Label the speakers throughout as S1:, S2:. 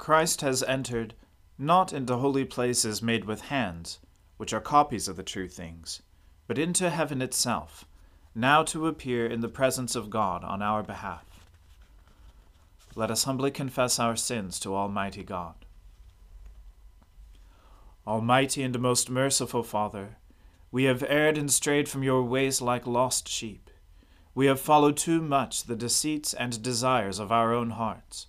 S1: Christ has entered not into holy places made with hands, which are copies of the true things, but into heaven itself, now to appear in the presence of God on our behalf. Let us humbly confess our sins to Almighty God. Almighty and most merciful Father, we have erred and strayed from your ways like lost sheep. We have followed too much the deceits and desires of our own hearts.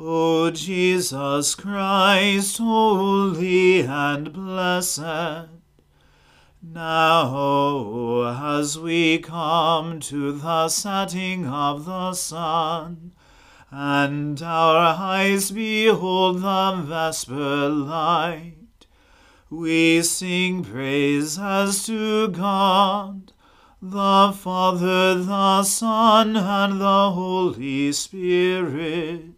S2: O Jesus Christ, holy and blessed, now as we come to the setting of the sun, and our eyes behold the vesper light, we sing praise as to God, the Father, the Son, and the Holy Spirit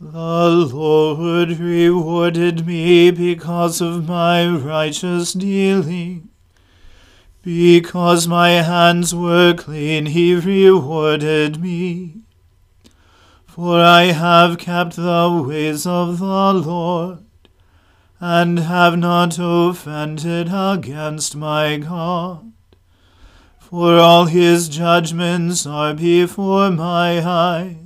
S2: The Lord rewarded me because of my righteous dealing. Because my hands were clean, he rewarded me. For I have kept the ways of the Lord, and have not offended against my God. For all his judgments are before my eyes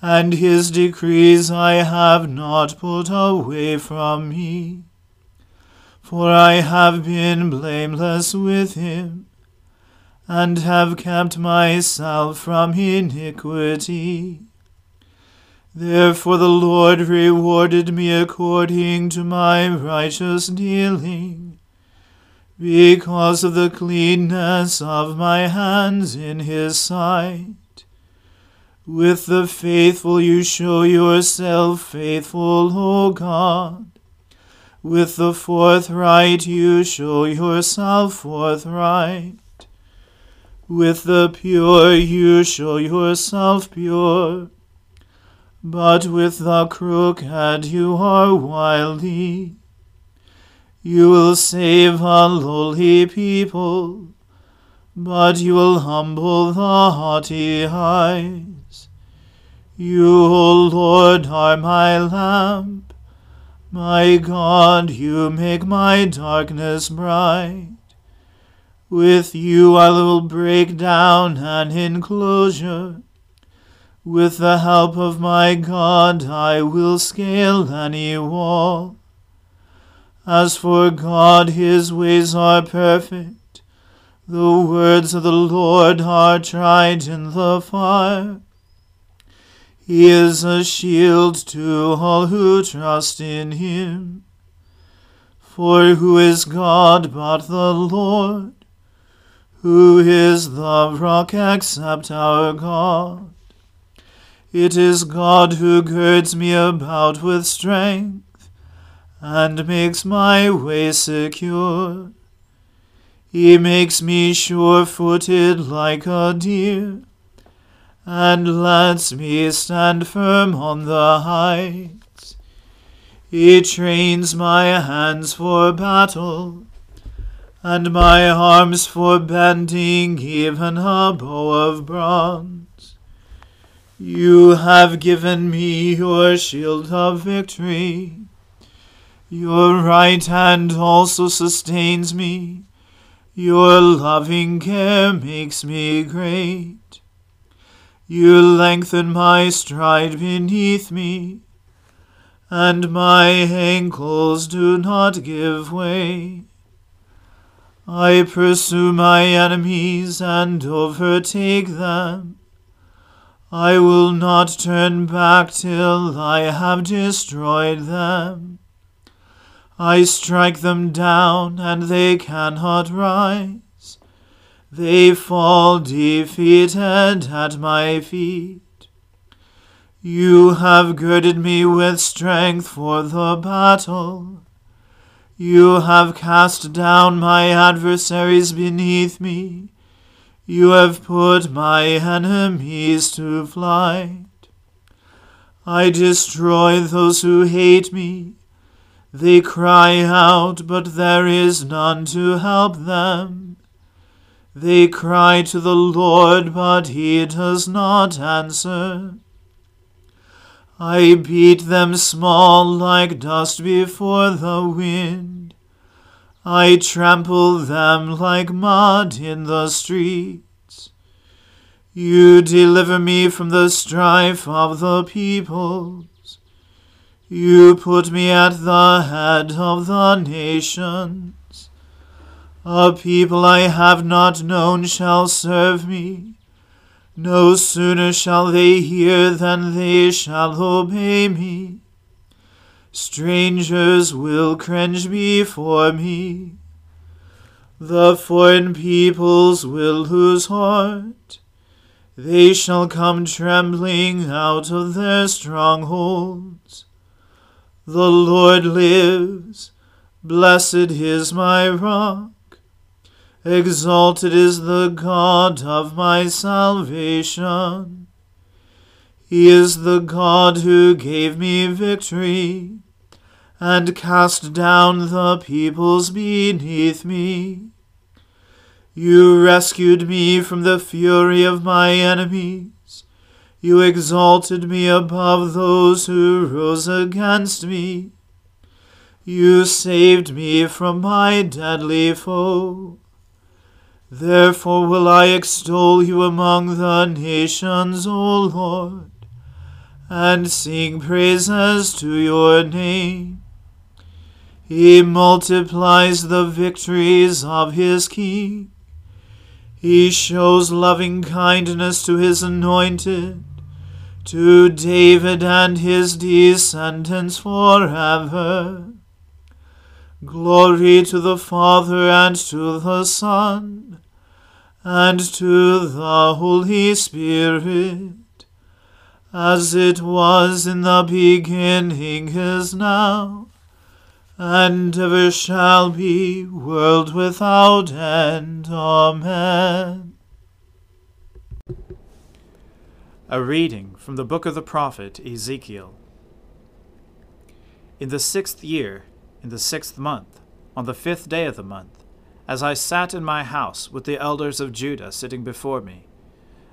S2: and his decrees I have not put away from me. For I have been blameless with him, and have kept myself from iniquity. Therefore the Lord rewarded me according to my righteous dealing, because of the cleanness of my hands in his sight. With the faithful you show yourself faithful, O God. With the forthright you show yourself forthright. With the pure you show yourself pure. But with the crooked you are wily. You will save a lowly people, but you will humble the haughty high. You, O Lord, are my lamp. My God, you make my darkness bright. With you I will break down an enclosure. With the help of my God, I will scale any wall. As for God, his ways are perfect. The words of the Lord are tried in the fire. He is a shield to all who trust in him. For who is God but the Lord? Who is the rock except our God? It is God who girds me about with strength and makes my way secure. He makes me sure footed like a deer and lets me stand firm on the heights. He trains my hands for battle and my arms for bending even a bow of bronze. You have given me your shield of victory. Your right hand also sustains me. Your loving care makes me great. You lengthen my stride beneath me, and my ankles do not give way. I pursue my enemies and overtake them. I will not turn back till I have destroyed them. I strike them down, and they cannot rise. They fall defeated at my feet. You have girded me with strength for the battle. You have cast down my adversaries beneath me you have put my enemies to flight. I destroy those who hate me. They cry out, but there is none to help them. They cry to the Lord, but he does not answer. I beat them small like dust before the wind. I trample them like mud in the streets. You deliver me from the strife of the peoples. You put me at the head of the nations. A people I have not known shall serve me. No sooner shall they hear than they shall obey me. Strangers will cringe before me. The foreign peoples will lose heart. They shall come trembling out of their strongholds. The Lord lives. Blessed is my rock. Exalted is the God of my salvation. He is the God who gave me victory and cast down the peoples beneath me. You rescued me from the fury of my enemies. You exalted me above those who rose against me. You saved me from my deadly foe. Therefore will I extol you among the nations, O Lord and sing praises to your name. He multiplies the victories of his king. He shows loving kindness to his anointed, to David and his descendants forever. Glory to the Father and to the Son and to the Holy Spirit as it was in the beginning is now, and ever shall be, world without end. Amen.
S1: A reading from the book of the prophet Ezekiel. In the sixth year, in the sixth month, on the fifth day of the month, as I sat in my house with the elders of Judah sitting before me,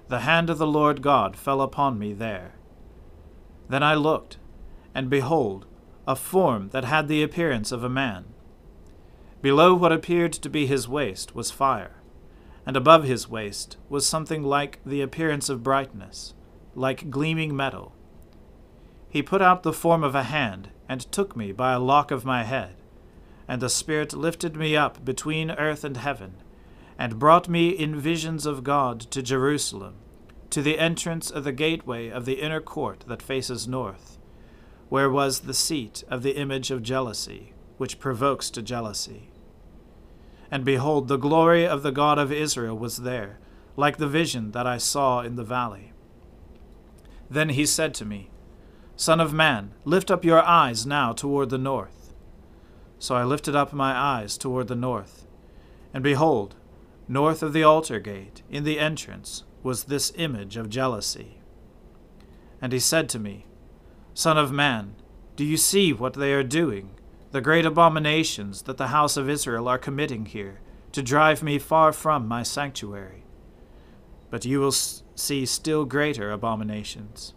S1: the hand of the Lord God fell upon me there. Then I looked, and behold, a form that had the appearance of a man. Below what appeared to be his waist was fire, and above his waist was something like the appearance of brightness, like gleaming metal. He put out the form of a hand, and took me by a lock of my head. And the Spirit lifted me up between earth and heaven, and brought me in visions of God to Jerusalem, to the entrance of the gateway of the inner court that faces north, where was the seat of the image of jealousy, which provokes to jealousy. And behold, the glory of the God of Israel was there, like the vision that I saw in the valley. Then he said to me, Son of man, lift up your eyes now toward the north. So I lifted up my eyes toward the north, and behold, north of the altar gate, in the entrance, was this image of jealousy. And he said to me, Son of man, do you see what they are doing, the great abominations that the house of Israel are committing here, to drive me far from my sanctuary? But you will see still greater abominations.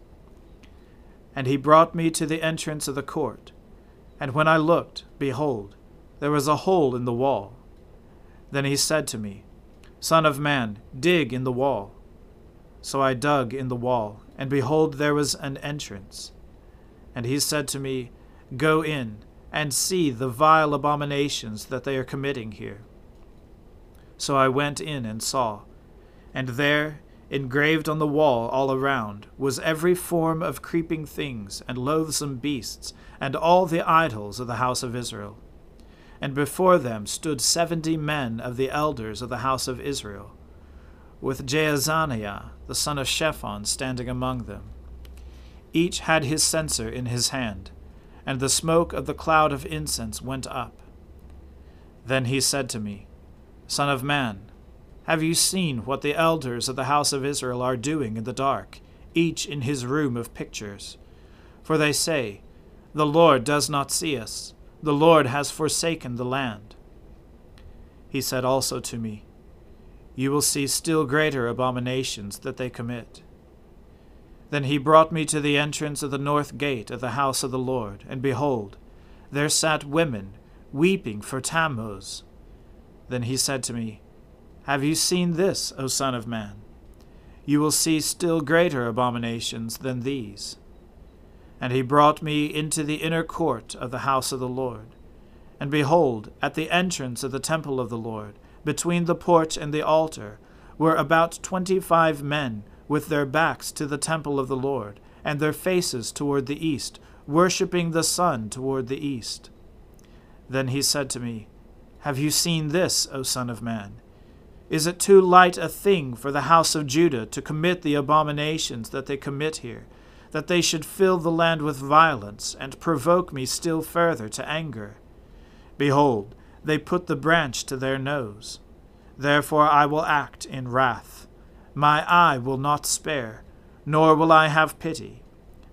S1: And he brought me to the entrance of the court. And when I looked, behold, there was a hole in the wall. Then he said to me, Son of man, dig in the wall. So I dug in the wall, and behold, there was an entrance. And he said to me, Go in, and see the vile abominations that they are committing here. So I went in and saw, and there Engraved on the wall all around was every form of creeping things and loathsome beasts, and all the idols of the house of Israel. And before them stood seventy men of the elders of the house of Israel, with Jaazaniah the son of Shaphan standing among them. Each had his censer in his hand, and the smoke of the cloud of incense went up. Then he said to me, Son of man, have you seen what the elders of the house of Israel are doing in the dark, each in his room of pictures? For they say, The Lord does not see us, the Lord has forsaken the land. He said also to me, You will see still greater abominations that they commit. Then he brought me to the entrance of the north gate of the house of the Lord, and behold, there sat women, weeping for Tammuz. Then he said to me, have you seen this, O Son of Man? You will see still greater abominations than these. And he brought me into the inner court of the house of the Lord. And behold, at the entrance of the temple of the Lord, between the porch and the altar, were about twenty five men, with their backs to the temple of the Lord, and their faces toward the east, worshipping the sun toward the east. Then he said to me, Have you seen this, O Son of Man? Is it too light a thing for the house of Judah to commit the abominations that they commit here, that they should fill the land with violence, and provoke me still further to anger? Behold, they put the branch to their nose. Therefore I will act in wrath. My eye will not spare, nor will I have pity.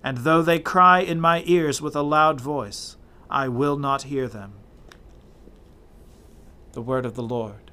S1: And though they cry in my ears with a loud voice, I will not hear them. The word of the Lord.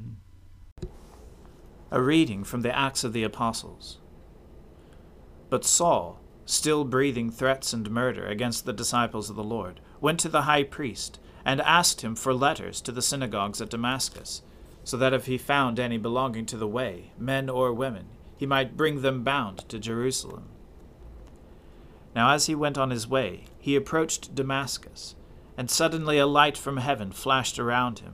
S1: A reading from the Acts of the Apostles. But Saul, still breathing threats and murder against the disciples of the Lord, went to the high priest and asked him for letters to the synagogues at Damascus, so that if he found any belonging to the way, men or women, he might bring them bound to Jerusalem. Now as he went on his way, he approached Damascus, and suddenly a light from heaven flashed around him.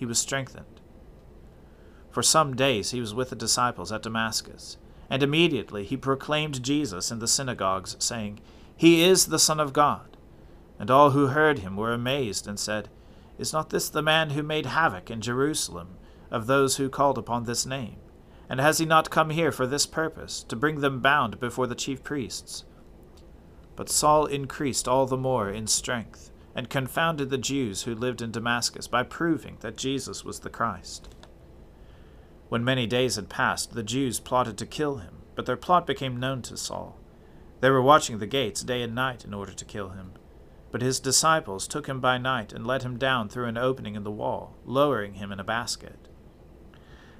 S1: he was strengthened. For some days he was with the disciples at Damascus, and immediately he proclaimed Jesus in the synagogues, saying, He is the Son of God. And all who heard him were amazed, and said, Is not this the man who made havoc in Jerusalem of those who called upon this name? And has he not come here for this purpose, to bring them bound before the chief priests? But Saul increased all the more in strength, and confounded the Jews who lived in Damascus by proving that Jesus was the Christ. When many days had passed, the Jews plotted to kill him, but their plot became known to Saul. They were watching the gates day and night in order to kill him. But his disciples took him by night and let him down through an opening in the wall, lowering him in a basket.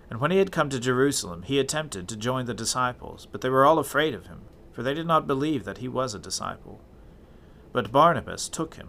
S1: And when he had come to Jerusalem, he attempted to join the disciples, but they were all afraid of him, for they did not believe that he was a disciple. But Barnabas took him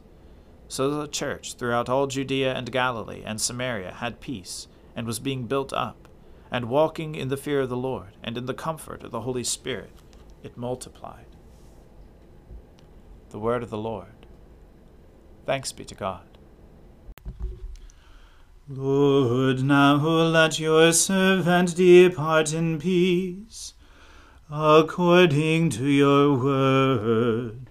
S1: So the church throughout all Judea and Galilee and Samaria had peace, and was being built up, and walking in the fear of the Lord, and in the comfort of the Holy Spirit, it multiplied. The word of the Lord. Thanks be to God.
S2: Lord, now let your servant depart in peace, according to your word.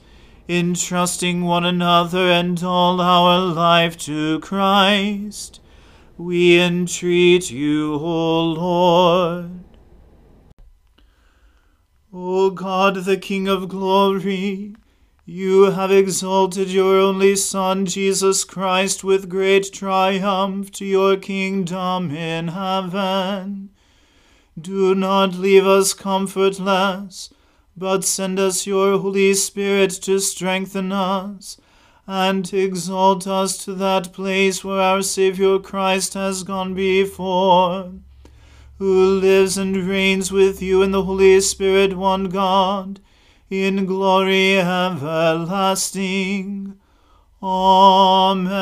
S2: entrusting one another and all our life to Christ. We entreat you, O Lord. O God, the King of glory, you have exalted your only Son, Jesus Christ, with great triumph to your kingdom in heaven. Do not leave us comfortless, but send us your Holy Spirit to strengthen us and exalt us to that place where our Saviour Christ has gone before, who lives and reigns with you in the Holy Spirit, one God in glory everlasting. Amen.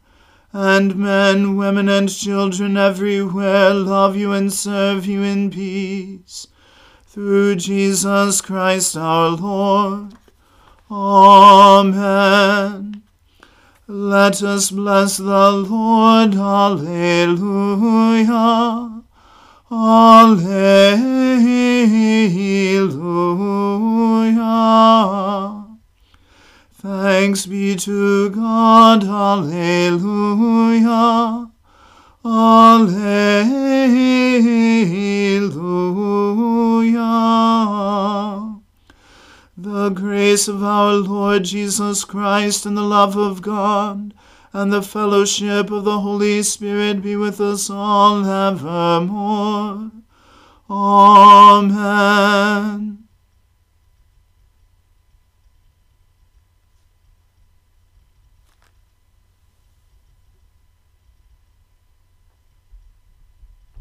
S2: and men, women, and children everywhere love you and serve you in peace. Through Jesus Christ our Lord. Amen. Let us bless the Lord. Alleluia. Alleluia. Thanks be to God. Alleluia. Alleluia. The grace of our Lord Jesus Christ and the love of God and the fellowship of the Holy Spirit be with us all evermore. Amen.